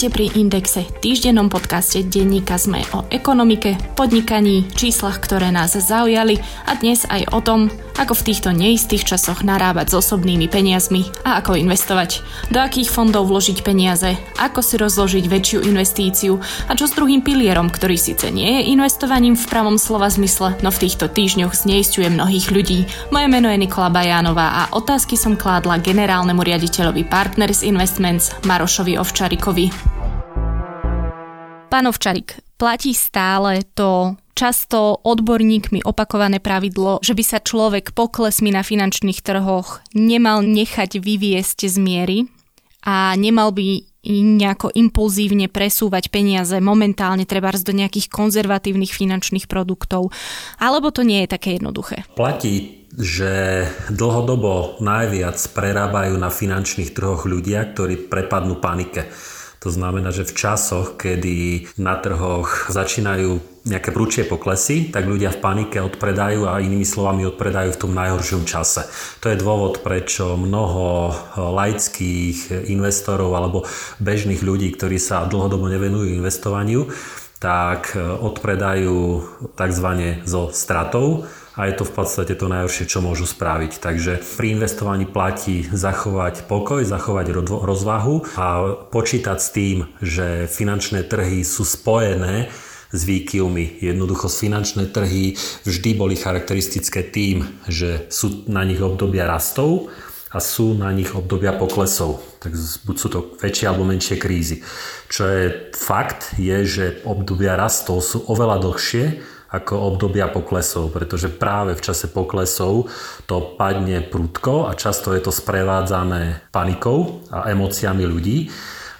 Vítajte pri Indexe, týždennom podcaste denníka sme o ekonomike, podnikaní, číslach, ktoré nás zaujali a dnes aj o tom, ako v týchto neistých časoch narábať s osobnými peniazmi a ako investovať, do akých fondov vložiť peniaze, ako si rozložiť väčšiu investíciu a čo s druhým pilierom, ktorý síce nie je investovaním v pravom slova zmysle, no v týchto týždňoch zneistuje mnohých ľudí. Moje meno je Nikola Bajánová a otázky som kládla generálnemu riaditeľovi Partners Investments Marošovi Ovčarikovi Pán Ovčarik, platí stále to často odborníkmi opakované pravidlo, že by sa človek poklesmi na finančných trhoch nemal nechať vyviesť z miery a nemal by nejako impulzívne presúvať peniaze momentálne treba do nejakých konzervatívnych finančných produktov, alebo to nie je také jednoduché? Platí, že dlhodobo najviac prerábajú na finančných trhoch ľudia, ktorí prepadnú panike to znamená, že v časoch, kedy na trhoch začínajú nejaké prúčie poklesy, tak ľudia v panike odpredajú a inými slovami odpredajú v tom najhoršom čase. To je dôvod, prečo mnoho laických investorov alebo bežných ľudí, ktorí sa dlhodobo nevenujú investovaniu, tak odpredajú tzv. zo stratou a je to v podstate to najhoršie, čo môžu spraviť. Takže pri investovaní platí zachovať pokoj, zachovať rozvahu a počítať s tým, že finančné trhy sú spojené s výkyvmi. Jednoducho finančné trhy vždy boli charakteristické tým, že sú na nich obdobia rastov a sú na nich obdobia poklesov. Tak buď sú to väčšie alebo menšie krízy. Čo je fakt, je, že obdobia rastov sú oveľa dlhšie ako obdobia poklesov, pretože práve v čase poklesov to padne prudko a často je to sprevádzané panikou a emóciami ľudí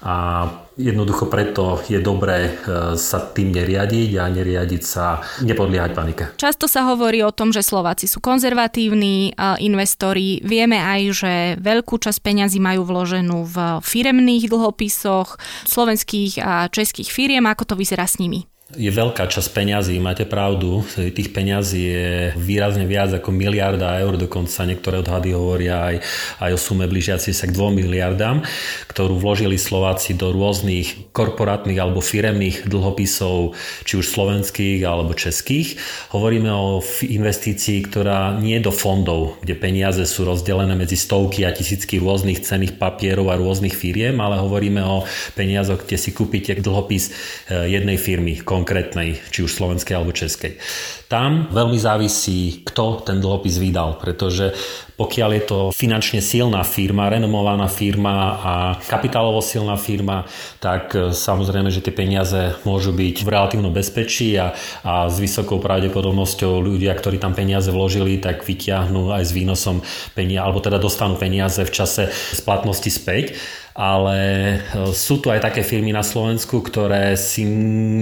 a jednoducho preto je dobré e, sa tým neriadiť a neriadiť sa, nepodliehať panike. Často sa hovorí o tom, že Slováci sú konzervatívni investori. Vieme aj, že veľkú časť peňazí majú vloženú v firemných dlhopisoch slovenských a českých firiem. Ako to vyzerá s nimi? Je veľká časť peňazí, máte pravdu, tých peňazí je výrazne viac ako miliarda eur, dokonca niektoré odhady hovoria aj, aj o sume blížiaci sa k 2 miliardám, ktorú vložili Slováci do rôznych korporátnych alebo firemných dlhopisov, či už slovenských alebo českých. Hovoríme o investícii, ktorá nie je do fondov, kde peniaze sú rozdelené medzi stovky a tisícky rôznych cených papierov a rôznych firiem, ale hovoríme o peniazoch, kde si kúpite dlhopis eh, jednej firmy, konkrétnej, či už slovenskej alebo českej. Tam veľmi závisí, kto ten dlhopis vydal, pretože pokiaľ je to finančne silná firma, renomovaná firma a kapitálovo silná firma, tak e, samozrejme, že tie peniaze môžu byť v relatívnom bezpečí a, a s vysokou pravdepodobnosťou ľudia, ktorí tam peniaze vložili, tak vyťahnú aj s výnosom peniaze, alebo teda dostanú peniaze v čase splatnosti späť ale e, sú tu aj také firmy na Slovensku, ktoré si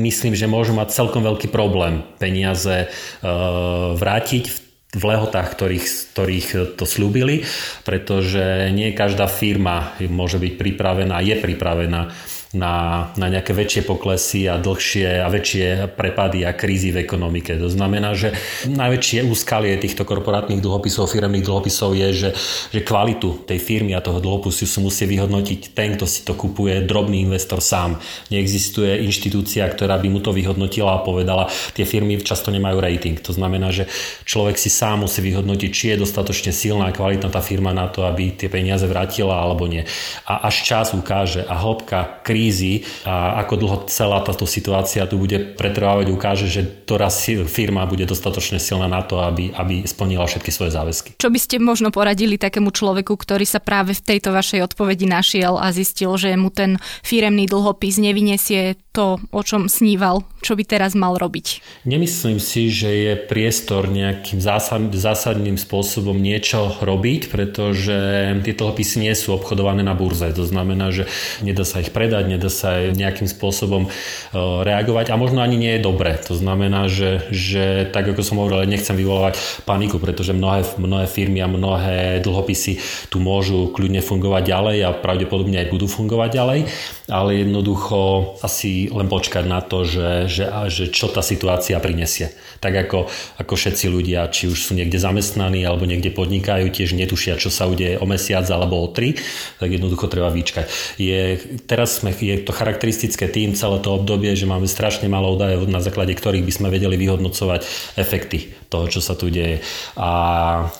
myslím, že môžu mať celkom veľký problém peniaze e, vrátiť v v lehotách, ktorých, ktorých to slúbili, pretože nie každá firma môže byť pripravená, je pripravená na, na nejaké väčšie poklesy a dlhšie a väčšie prepady a krízy v ekonomike. To znamená, že najväčšie úskalie týchto korporátnych dlhopisov, firmných dlhopisov je, že, že kvalitu tej firmy a toho dlhopisu si musí vyhodnotiť ten, kto si to kupuje, drobný investor sám. Neexistuje inštitúcia, ktorá by mu to vyhodnotila a povedala, tie firmy často nemajú rating. To znamená, že človek si sám musí vyhodnotiť, či je dostatočne silná a kvalitná tá firma na to, aby tie peniaze vrátila alebo nie. A až čas ukáže a hĺbka krízy krízy a ako dlho celá táto situácia tu bude pretrvávať, ukáže, že ktorá firma bude dostatočne silná na to, aby, aby splnila všetky svoje záväzky. Čo by ste možno poradili takému človeku, ktorý sa práve v tejto vašej odpovedi našiel a zistil, že mu ten firemný dlhopis nevyniesie to, o čom sníval, čo by teraz mal robiť? Nemyslím si, že je priestor nejakým zásad, zásadným spôsobom niečo robiť, pretože tie dlhopisy nie sú obchodované na burze. To znamená, že nedá sa ich predať, nedá sa nejakým spôsobom e, reagovať a možno ani nie je dobre. To znamená, že, že tak ako som hovoril, nechcem vyvolávať paniku, pretože mnohé, mnohé firmy a mnohé dlhopisy tu môžu kľudne fungovať ďalej a pravdepodobne aj budú fungovať ďalej ale jednoducho asi len počkať na to, že, že, že čo tá situácia prinesie. Tak ako, ako všetci ľudia, či už sú niekde zamestnaní alebo niekde podnikajú, tiež netušia, čo sa udeje o mesiac alebo o tri, tak jednoducho treba vyčkať. Je, teraz sme, je to charakteristické tým celé to obdobie, že máme strašne málo údajov, na základe ktorých by sme vedeli vyhodnocovať efekty toho, čo sa tu deje. A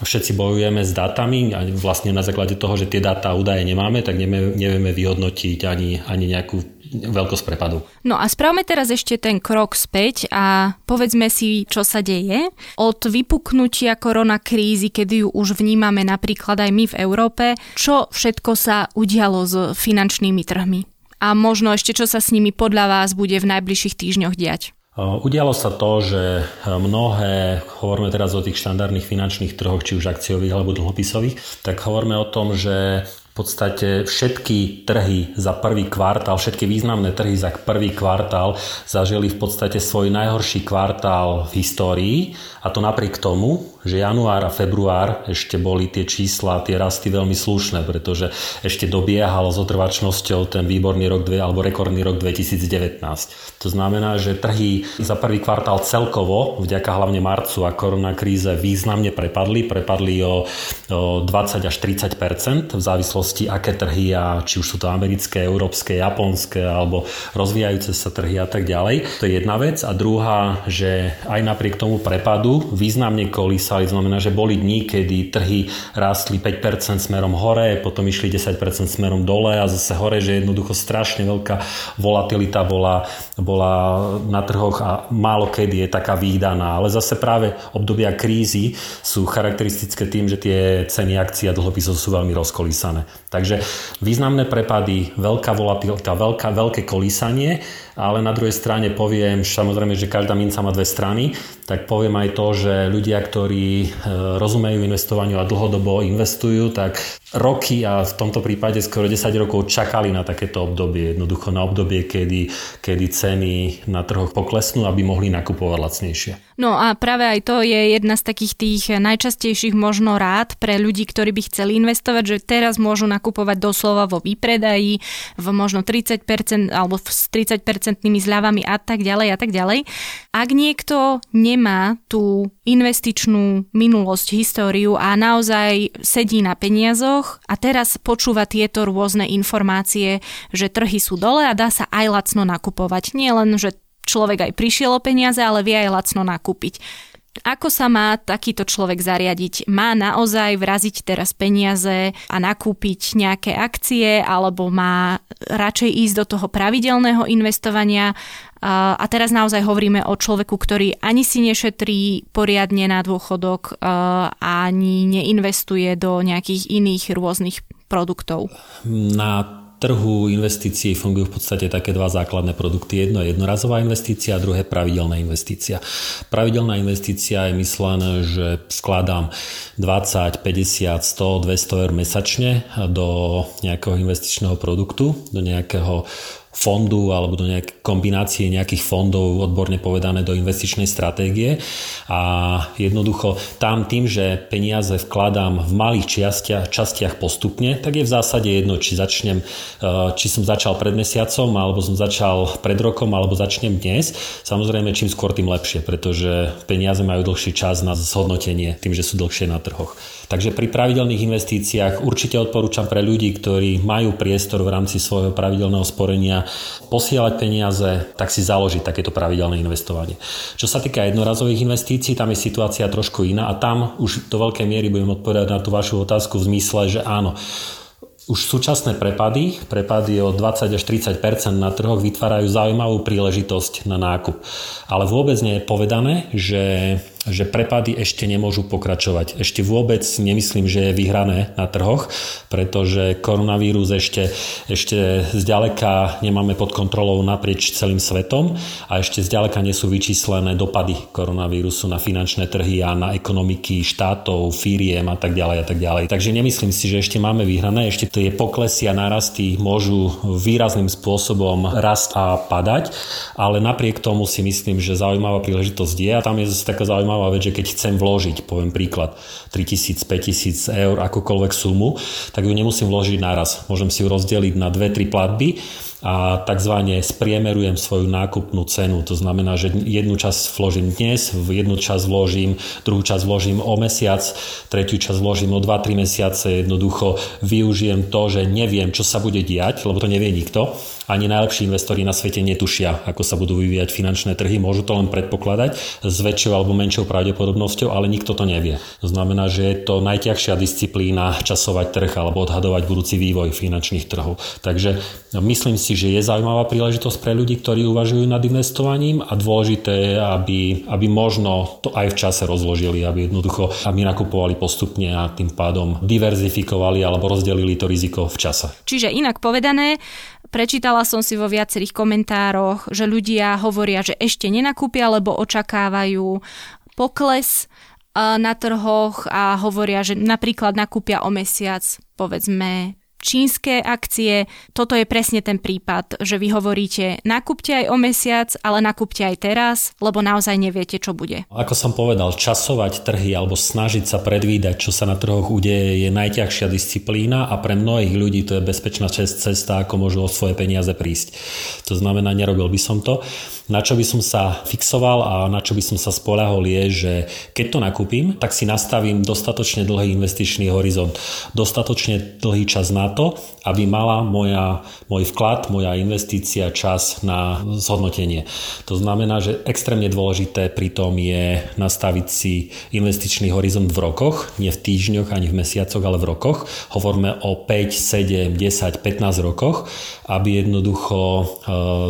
všetci bojujeme s dátami a vlastne na základe toho, že tie dáta údaje nemáme, tak nevieme, nevieme vyhodnotiť ani, ani nejakú veľkosť prepadu. No a spravme teraz ešte ten krok späť a povedzme si, čo sa deje. Od vypuknutia koronakrízy, kedy ju už vnímame napríklad aj my v Európe, čo všetko sa udialo s finančnými trhmi? A možno ešte, čo sa s nimi podľa vás bude v najbližších týždňoch diať? Udialo sa to, že mnohé, hovoríme teraz o tých štandardných finančných trhoch, či už akciových alebo dlhopisových, tak hovoríme o tom, že podstate všetky trhy za prvý kvartál, všetky významné trhy za prvý kvartál zažili v podstate svoj najhorší kvartál v histórii a to napriek tomu, že január a február ešte boli tie čísla, tie rasty veľmi slušné, pretože ešte dobiehal s otrvačnosťou ten výborný rok alebo rekordný rok 2019. To znamená, že trhy za prvý kvartál celkovo, vďaka hlavne marcu a koronakríze významne prepadli, prepadli o, o 20 až 30% v závislosti aké trhy a či už sú to americké, európske, japonské alebo rozvíjajúce sa trhy a tak ďalej. To je jedna vec. A druhá, že aj napriek tomu prepadu významne kolísa kolísali, znamená, že boli dní, kedy trhy rástli 5% smerom hore, potom išli 10% smerom dole a zase hore, že jednoducho strašne veľká volatilita bola, bola na trhoch a málo kedy je taká výdaná. Ale zase práve obdobia krízy sú charakteristické tým, že tie ceny akcií a dlhopisov sú veľmi rozkolísané. Takže významné prepady, veľká volatilita, veľká, veľké kolísanie, ale na druhej strane poviem, samozrejme, že každá minca má dve strany, tak poviem aj to, že ľudia, ktorí e, rozumejú investovaniu a dlhodobo investujú, tak roky a v tomto prípade skoro 10 rokov čakali na takéto obdobie. Jednoducho na obdobie, kedy, kedy ceny na trhoch poklesnú, aby mohli nakupovať lacnejšie. No a práve aj to je jedna z takých tých najčastejších možno rád pre ľudí, ktorí by chceli investovať, že teraz môžu nakupovať doslova vo výpredaji, v možno 30% alebo s 30% zľavami a tak ďalej a tak ďalej. Ak niekto nemá tú investičnú minulosť, históriu a naozaj sedí na peniazoch a teraz počúva tieto rôzne informácie, že trhy sú dole a dá sa aj lacno nakupovať. Nie len, že človek aj prišiel o peniaze, ale vie aj lacno nakúpiť. Ako sa má takýto človek zariadiť? Má naozaj vraziť teraz peniaze a nakúpiť nejaké akcie alebo má radšej ísť do toho pravidelného investovania? A teraz naozaj hovoríme o človeku, ktorý ani si nešetrí poriadne na dôchodok, ani neinvestuje do nejakých iných rôznych produktov. Na trhu investícií fungujú v podstate také dva základné produkty. Jedno je jednorazová investícia a druhé pravidelná investícia. Pravidelná investícia je myslené, že skladám 20, 50, 100, 200 eur mesačne do nejakého investičného produktu, do nejakého fondu alebo do nejakej kombinácie nejakých fondov, odborne povedané do investičnej stratégie. A jednoducho tam tým, že peniaze vkladám v malých častiach, častiach postupne, tak je v zásade jedno, či začnem, e, či som začal pred mesiacom, alebo som začal pred rokom, alebo začnem dnes. Samozrejme, čím skôr, tým lepšie, pretože peniaze majú dlhší čas na zhodnotenie, tým, že sú dlhšie na trhoch. Takže pri pravidelných investíciách určite odporúčam pre ľudí, ktorí majú priestor v rámci svojho pravidelného sporenia posielať peniaze, tak si založiť takéto pravidelné investovanie. Čo sa týka jednorazových investícií, tam je situácia trošku iná a tam už do veľkej miery budem odpovedať na tú vašu otázku v zmysle, že áno, už súčasné prepady, prepady o 20 až 30% na trhoch vytvárajú zaujímavú príležitosť na nákup. Ale vôbec nie je povedané, že že prepady ešte nemôžu pokračovať. Ešte vôbec nemyslím, že je vyhrané na trhoch, pretože koronavírus ešte, ešte zďaleka nemáme pod kontrolou naprieč celým svetom a ešte zďaleka nie sú vyčíslené dopady koronavírusu na finančné trhy a na ekonomiky štátov, firiem a tak ďalej a tak ďalej. Takže nemyslím si, že ešte máme vyhrané, ešte tie poklesy a narasty môžu výrazným spôsobom rast a padať, ale napriek tomu si myslím, že zaujímavá príležitosť je a tam je zase taká zaujímavá zaujímavá vec, že keď chcem vložiť, poviem príklad, 3000, 5000 eur, akokoľvek sumu, tak ju nemusím vložiť naraz. Môžem si ju rozdeliť na 2-3 platby a takzvané spriemerujem svoju nákupnú cenu. To znamená, že jednu časť vložím dnes, jednu časť vložím, druhú časť vložím o mesiac, tretiu časť vložím o 2-3 mesiace. Jednoducho využijem to, že neviem, čo sa bude diať, lebo to nevie nikto. Ani najlepší investori na svete netušia, ako sa budú vyvíjať finančné trhy. Môžu to len predpokladať s väčšou alebo menšou pravdepodobnosťou, ale nikto to nevie. To znamená, že je to najťažšia disciplína časovať trh alebo odhadovať budúci vývoj finančných trhov. Takže myslím si, si, že je zaujímavá príležitosť pre ľudí, ktorí uvažujú nad investovaním a dôležité je, aby, aby možno to aj v čase rozložili, aby jednoducho aby nakupovali postupne a tým pádom diverzifikovali alebo rozdelili to riziko v čase. Čiže inak povedané, prečítala som si vo viacerých komentároch, že ľudia hovoria, že ešte nenakúpia, lebo očakávajú pokles na trhoch a hovoria, že napríklad nakúpia o mesiac povedzme čínske akcie. Toto je presne ten prípad, že vy hovoríte, nakúpte aj o mesiac, ale nakúpte aj teraz, lebo naozaj neviete, čo bude. Ako som povedal, časovať trhy alebo snažiť sa predvídať, čo sa na trhoch udeje, je najťažšia disciplína a pre mnohých ľudí to je bezpečná cesta, ako môžu o svoje peniaze prísť. To znamená, nerobil by som to. Na čo by som sa fixoval a na čo by som sa spolahol je, že keď to nakúpim, tak si nastavím dostatočne dlhý investičný horizont, dostatočne dlhý čas na to, aby mala moja, môj vklad, moja investícia čas na zhodnotenie. To znamená, že extrémne dôležité pritom je nastaviť si investičný horizont v rokoch, nie v týždňoch ani v mesiacoch, ale v rokoch. Hovoríme o 5, 7, 10, 15 rokoch, aby jednoducho e,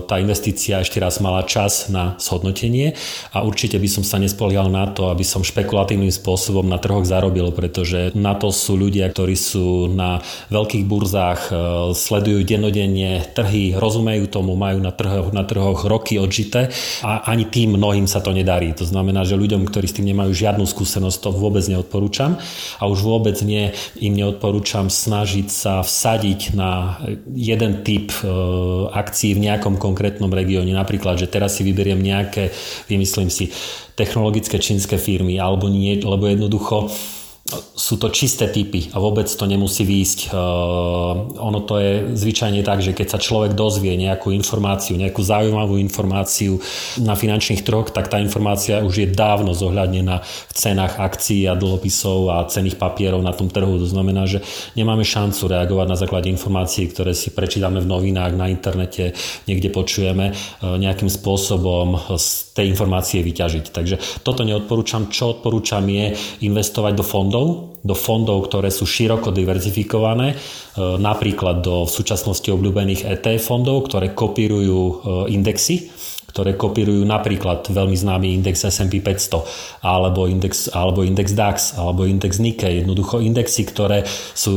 tá investícia ešte raz mala čas na zhodnotenie a určite by som sa nespolial na to, aby som špekulatívnym spôsobom na trhoch zarobil, pretože na to sú ľudia, ktorí sú na veľkých burzách, e, sledujú denodenne trhy, rozumejú tomu, majú na trhoch, na trhoch roky odžité a ani tým mnohým sa to nedarí. To znamená, že ľuďom, ktorí s tým nemajú žiadnu skúsenosť, to vôbec neodporúčam a už vôbec nie, im neodporúčam snažiť sa vsadiť na jeden typ e, akcií v nejakom konkrétnom regióne. Napríklad, že teraz si vyberiem nejaké, vymyslím si, technologické čínske firmy alebo nie, lebo jednoducho sú to čisté typy a vôbec to nemusí výjsť. Uh, ono to je zvyčajne tak, že keď sa človek dozvie nejakú informáciu, nejakú zaujímavú informáciu na finančných trhoch, tak tá informácia už je dávno zohľadnená v cenách akcií a dlhopisov a cených papierov na tom trhu. To znamená, že nemáme šancu reagovať na základe informácií, ktoré si prečítame v novinách, na internete, niekde počujeme, uh, nejakým spôsobom z tej informácie vyťažiť. Takže toto neodporúčam. Čo odporúčam je investovať do fondov, fondov, do fondov, ktoré sú široko diverzifikované, e, napríklad do v súčasnosti obľúbených ETF fondov, ktoré kopírujú e, indexy ktoré kopírujú napríklad veľmi známy index S&P 500 alebo index, alebo index DAX alebo index Nikkei. Jednoducho indexy, ktoré sú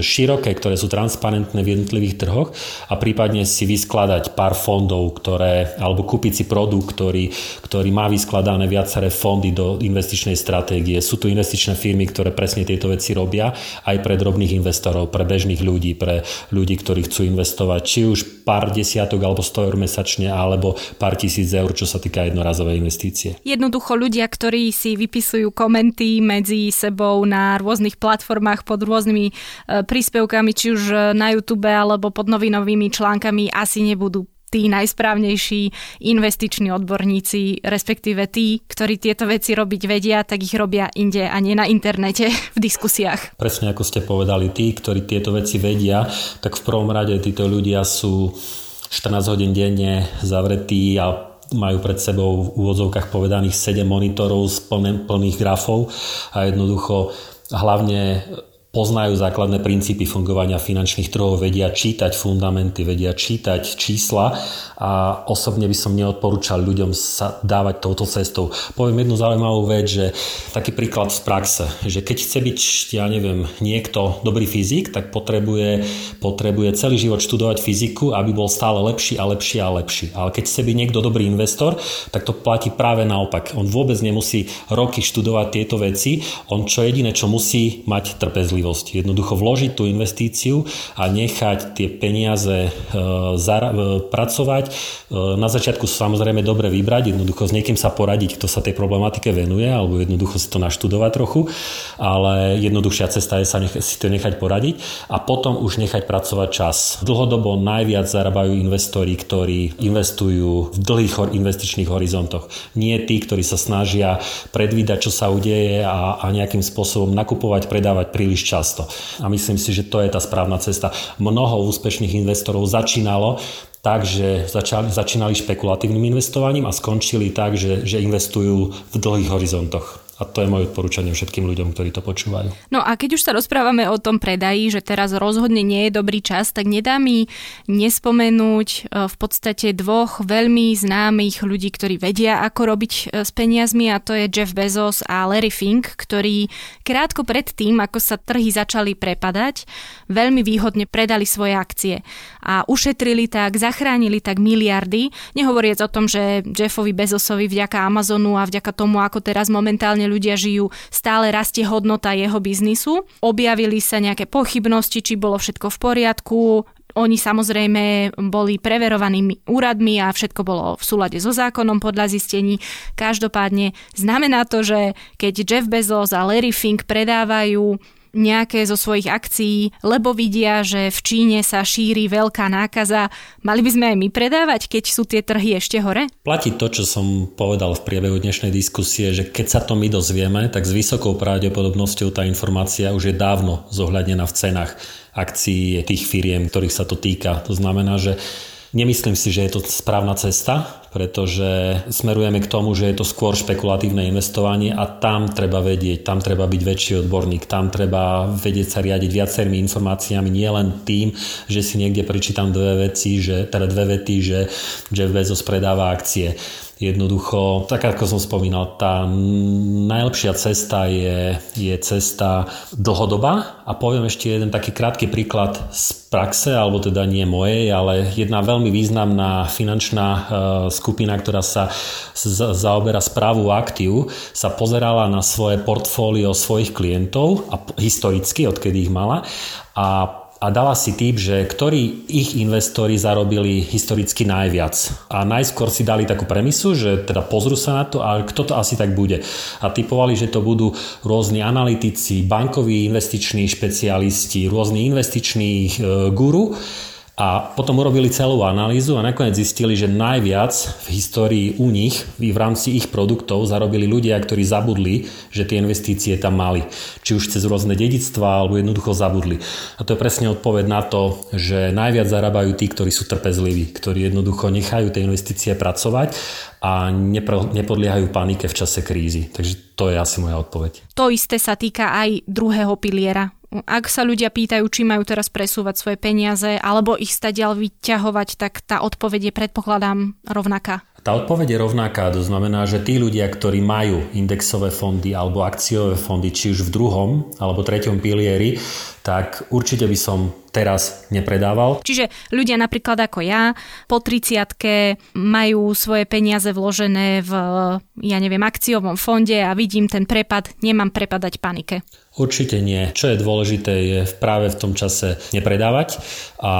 široké, ktoré sú transparentné v jednotlivých trhoch a prípadne si vyskladať pár fondov, ktoré, alebo kúpiť si produkt, ktorý, ktorý má vyskladané viaceré fondy do investičnej stratégie. Sú tu investičné firmy, ktoré presne tieto veci robia aj pre drobných investorov, pre bežných ľudí, pre ľudí, ktorí chcú investovať či už pár desiatok alebo 100 eur mesačne alebo pár tisíc eur, čo sa týka jednorazovej investície. Jednoducho ľudia, ktorí si vypisujú komenty medzi sebou na rôznych platformách pod rôznymi e, príspevkami, či už na YouTube alebo pod novinovými článkami, asi nebudú tí najsprávnejší investiční odborníci, respektíve tí, ktorí tieto veci robiť vedia, tak ich robia inde a nie na internete v diskusiách. Presne ako ste povedali, tí, ktorí tieto veci vedia, tak v prvom rade títo ľudia sú 14 hodín denne zavretí a majú pred sebou v úvodzovkách povedaných 7 monitorov s plný, plných grafov a jednoducho hlavne poznajú základné princípy fungovania finančných trhov, vedia čítať fundamenty, vedia čítať čísla a osobne by som neodporúčal ľuďom sa dávať touto cestou. Poviem jednu zaujímavú vec, že taký príklad z praxe, že keď chce byť, ja neviem, niekto dobrý fyzik, tak potrebuje, potrebuje celý život študovať fyziku, aby bol stále lepší a lepší a lepší. Ale keď chce byť niekto dobrý investor, tak to platí práve naopak. On vôbec nemusí roky študovať tieto veci, on čo jediné, čo musí mať trpezlivosť trpezlivosť. Jednoducho vložiť tú investíciu a nechať tie peniaze e, e, pracovať. E, na začiatku samozrejme dobre vybrať, jednoducho s niekým sa poradiť, kto sa tej problematike venuje, alebo jednoducho si to naštudovať trochu, ale jednoduchšia cesta je sa nech- si to nechať poradiť a potom už nechať pracovať čas. Dlhodobo najviac zarábajú investori, ktorí investujú v dlhých investičných horizontoch. Nie tí, ktorí sa snažia predvídať, čo sa udeje a, a nejakým spôsobom nakupovať, predávať príliš často. A myslím si, že to je tá správna cesta. Mnoho úspešných investorov začínalo tak, že začali, začínali špekulatívnym investovaním a skončili tak, že, že investujú v dlhých horizontoch. A to je moje odporúčanie všetkým ľuďom, ktorí to počúvajú. No a keď už sa rozprávame o tom predaji, že teraz rozhodne nie je dobrý čas, tak nedá mi nespomenúť e, v podstate dvoch veľmi známych ľudí, ktorí vedia, ako robiť e, s peniazmi a to je Jeff Bezos a Larry Fink, ktorí krátko pred tým, ako sa trhy začali prepadať, veľmi výhodne predali svoje akcie a ušetrili tak, zachránili tak miliardy, nehovoriac o tom, že Jeffovi Bezosovi vďaka Amazonu a vďaka tomu, ako teraz momentálne ľudia žijú, stále rastie hodnota jeho biznisu. Objavili sa nejaké pochybnosti, či bolo všetko v poriadku, oni samozrejme boli preverovanými úradmi a všetko bolo v súlade so zákonom podľa zistení. Každopádne znamená to, že keď Jeff Bezos a Larry Fink predávajú nejaké zo svojich akcií, lebo vidia, že v Číne sa šíri veľká nákaza. Mali by sme aj my predávať, keď sú tie trhy ešte hore? Platí to, čo som povedal v priebehu dnešnej diskusie, že keď sa to my dozvieme, tak s vysokou pravdepodobnosťou tá informácia už je dávno zohľadnená v cenách akcií tých firiem, ktorých sa to týka. To znamená, že Nemyslím si, že je to správna cesta, pretože smerujeme k tomu, že je to skôr špekulatívne investovanie a tam treba vedieť, tam treba byť väčší odborník, tam treba vedieť sa riadiť viacerými informáciami, nie len tým, že si niekde prečítam dve veci, že, teda dve vety, že Jeff Bezos predáva akcie. Jednoducho, tak ako som spomínal, tá najlepšia cesta je, je cesta dlhodobá a poviem ešte jeden taký krátky príklad z praxe, alebo teda nie mojej, ale jedna veľmi významná finančná e, skupina, ktorá sa zaoberá správu aktív, sa pozerala na svoje portfólio svojich klientov a historicky, odkedy ich mala a a dala si typ, že ktorí ich investori zarobili historicky najviac. A najskôr si dali takú premisu, že teda pozrú sa na to a kto to asi tak bude. A typovali, že to budú rôzni analytici, bankoví investiční špecialisti, rôzni investiční e, guru a potom urobili celú analýzu a nakoniec zistili, že najviac v histórii u nich, v rámci ich produktov, zarobili ľudia, ktorí zabudli, že tie investície tam mali. Či už cez rôzne dedictvá, alebo jednoducho zabudli. A to je presne odpoveď na to, že najviac zarábajú tí, ktorí sú trpezliví, ktorí jednoducho nechajú tie investície pracovať a nepodliehajú panike v čase krízy. Takže to je asi moja odpoveď. To isté sa týka aj druhého piliera ak sa ľudia pýtajú, či majú teraz presúvať svoje peniaze alebo ich stadiaľ vyťahovať, tak tá odpoveď je predpokladám rovnaká. Tá odpoveď je rovnaká, to znamená, že tí ľudia, ktorí majú indexové fondy alebo akciové fondy, či už v druhom alebo treťom pilieri, tak určite by som teraz nepredával. Čiže ľudia napríklad ako ja po 30 majú svoje peniaze vložené v, ja neviem, akciovom fonde a vidím ten prepad, nemám prepadať panike. Určite nie. Čo je dôležité je práve v tom čase nepredávať a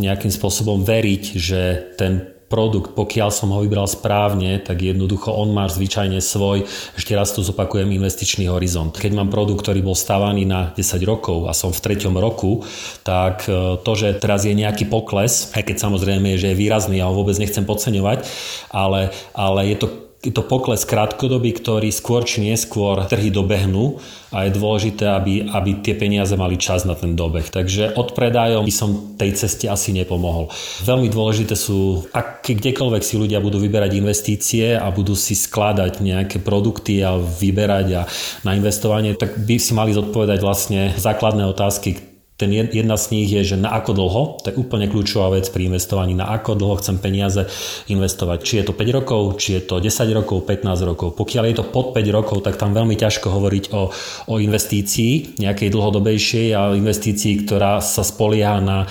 nejakým spôsobom veriť, že ten produkt, pokiaľ som ho vybral správne, tak jednoducho on má zvyčajne svoj, ešte raz to zopakujem, investičný horizont. Keď mám produkt, ktorý bol stávaný na 10 rokov a som v treťom roku, tak e, to, že teraz je nejaký pokles, aj keď samozrejme že je výrazný, ja ho vôbec nechcem podceňovať, ale, ale je to je to pokles krátkodobý, ktorý skôr či neskôr trhy dobehnú a je dôležité, aby, aby tie peniaze mali čas na ten dobeh. Takže odpredajom by som tej ceste asi nepomohol. Veľmi dôležité sú, ak kdekoľvek si ľudia budú vyberať investície a budú si skladať nejaké produkty a vyberať a na investovanie, tak by si mali zodpovedať vlastne základné otázky, ten jedna z nich je, že na ako dlho, to je úplne kľúčová vec pri investovaní, na ako dlho chcem peniaze investovať. Či je to 5 rokov, či je to 10 rokov, 15 rokov. Pokiaľ je to pod 5 rokov, tak tam veľmi ťažko hovoriť o, o investícii, nejakej dlhodobejšej a investícii, ktorá sa spolieha na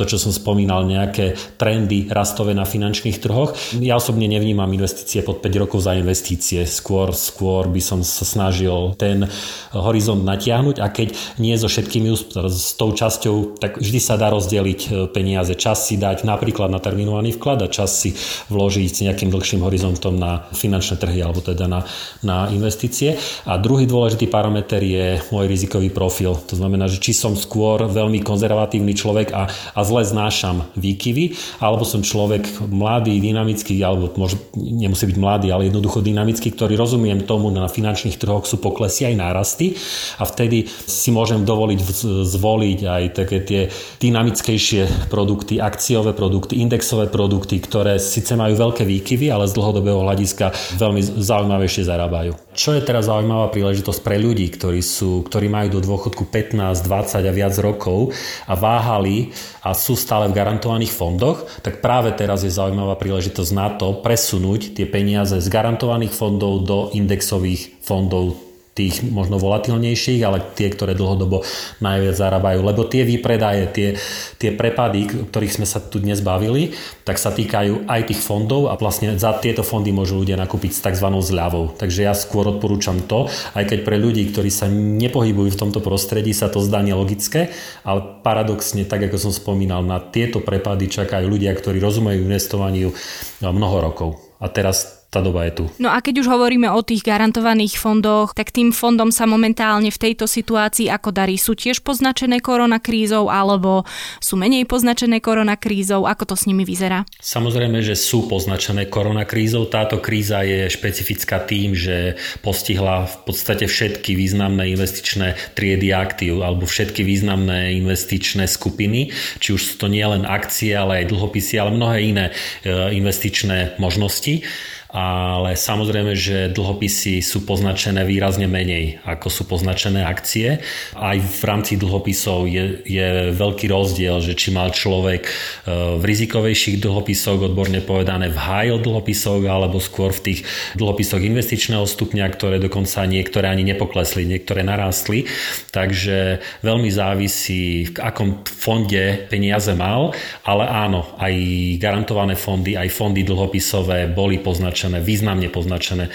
to, čo som spomínal, nejaké trendy rastové na finančných trhoch. Ja osobne nevnímam investície pod 5 rokov za investície. Skôr, skôr by som sa snažil ten horizont natiahnuť a keď nie so všetkými s tou časťou, tak vždy sa dá rozdeliť e, peniaze. Čas si dať napríklad na terminovaný vklad a čas si vložiť s nejakým dlhším horizontom na finančné trhy alebo teda na, na investície. A druhý dôležitý parameter je môj rizikový profil. To znamená, že či som skôr veľmi konzervatívny človek a, a zle znášam výkyvy, alebo som človek mladý, dynamický, alebo môže, nemusí byť mladý, ale jednoducho dynamický, ktorý rozumiem tomu, na finančných trhoch sú poklesy aj nárasty a vtedy si môžem dovoliť zvoliť aj také tie dynamickejšie produkty, akciové produkty, indexové produkty, ktoré síce majú veľké výkyvy, ale z dlhodobého hľadiska veľmi zaujímavejšie zarábajú. Čo je teraz zaujímavá príležitosť pre ľudí, ktorí, sú, ktorí majú do dôchodku 15, 20 a viac rokov a váhali a sú stále v garantovaných fondoch, tak práve teraz je zaujímavá príležitosť na to presunúť tie peniaze z garantovaných fondov do indexových fondov tých možno volatilnejších, ale tie, ktoré dlhodobo najviac zarábajú. Lebo tie výpredaje, tie, tie prepady, ktorých sme sa tu dnes bavili, tak sa týkajú aj tých fondov a vlastne za tieto fondy môžu ľudia nakúpiť s tzv. zľavou. Takže ja skôr odporúčam to, aj keď pre ľudí, ktorí sa nepohybujú v tomto prostredí, sa to zdá nelogické, ale paradoxne, tak ako som spomínal, na tieto prepady čakajú ľudia, ktorí rozumejú investovaniu mnoho rokov. A teraz tá doba je tu. No a keď už hovoríme o tých garantovaných fondoch, tak tým fondom sa momentálne v tejto situácii ako darí? Sú tiež poznačené koronakrízou alebo sú menej poznačené koronakrízou? Ako to s nimi vyzerá? Samozrejme, že sú poznačené koronakrízou. Táto kríza je špecifická tým, že postihla v podstate všetky významné investičné triedy aktív alebo všetky významné investičné skupiny, či už sú to nielen akcie, ale aj dlhopisy, ale mnohé iné e, investičné možnosti ale samozrejme, že dlhopisy sú poznačené výrazne menej, ako sú poznačené akcie. Aj v rámci dlhopisov je, je veľký rozdiel, že či mal človek e, v rizikovejších dlhopisoch, odborne povedané v high dlhopisoch, alebo skôr v tých dlhopisoch investičného stupňa, ktoré dokonca niektoré ani nepoklesli, niektoré narástli. Takže veľmi závisí, v akom fonde peniaze mal, ale áno, aj garantované fondy, aj fondy dlhopisové boli poznačené poznačené, významne poznačené e,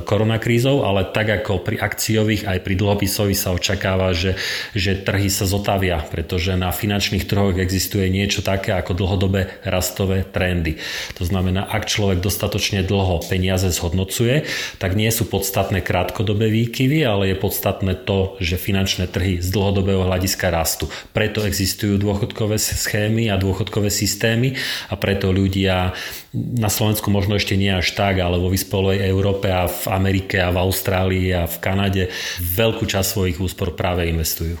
koronakrízou, ale tak ako pri akciových, aj pri dlhopisových sa očakáva, že, že trhy sa zotavia, pretože na finančných trhoch existuje niečo také ako dlhodobé rastové trendy. To znamená, ak človek dostatočne dlho peniaze zhodnocuje, tak nie sú podstatné krátkodobé výkyvy, ale je podstatné to, že finančné trhy z dlhodobého hľadiska rastú. Preto existujú dôchodkové schémy a dôchodkové systémy a preto ľudia na Slovensku možno ešte nie až tak, ale vo vyspelej Európe a v Amerike a v Austrálii a v Kanade veľkú časť svojich úspor práve investujú.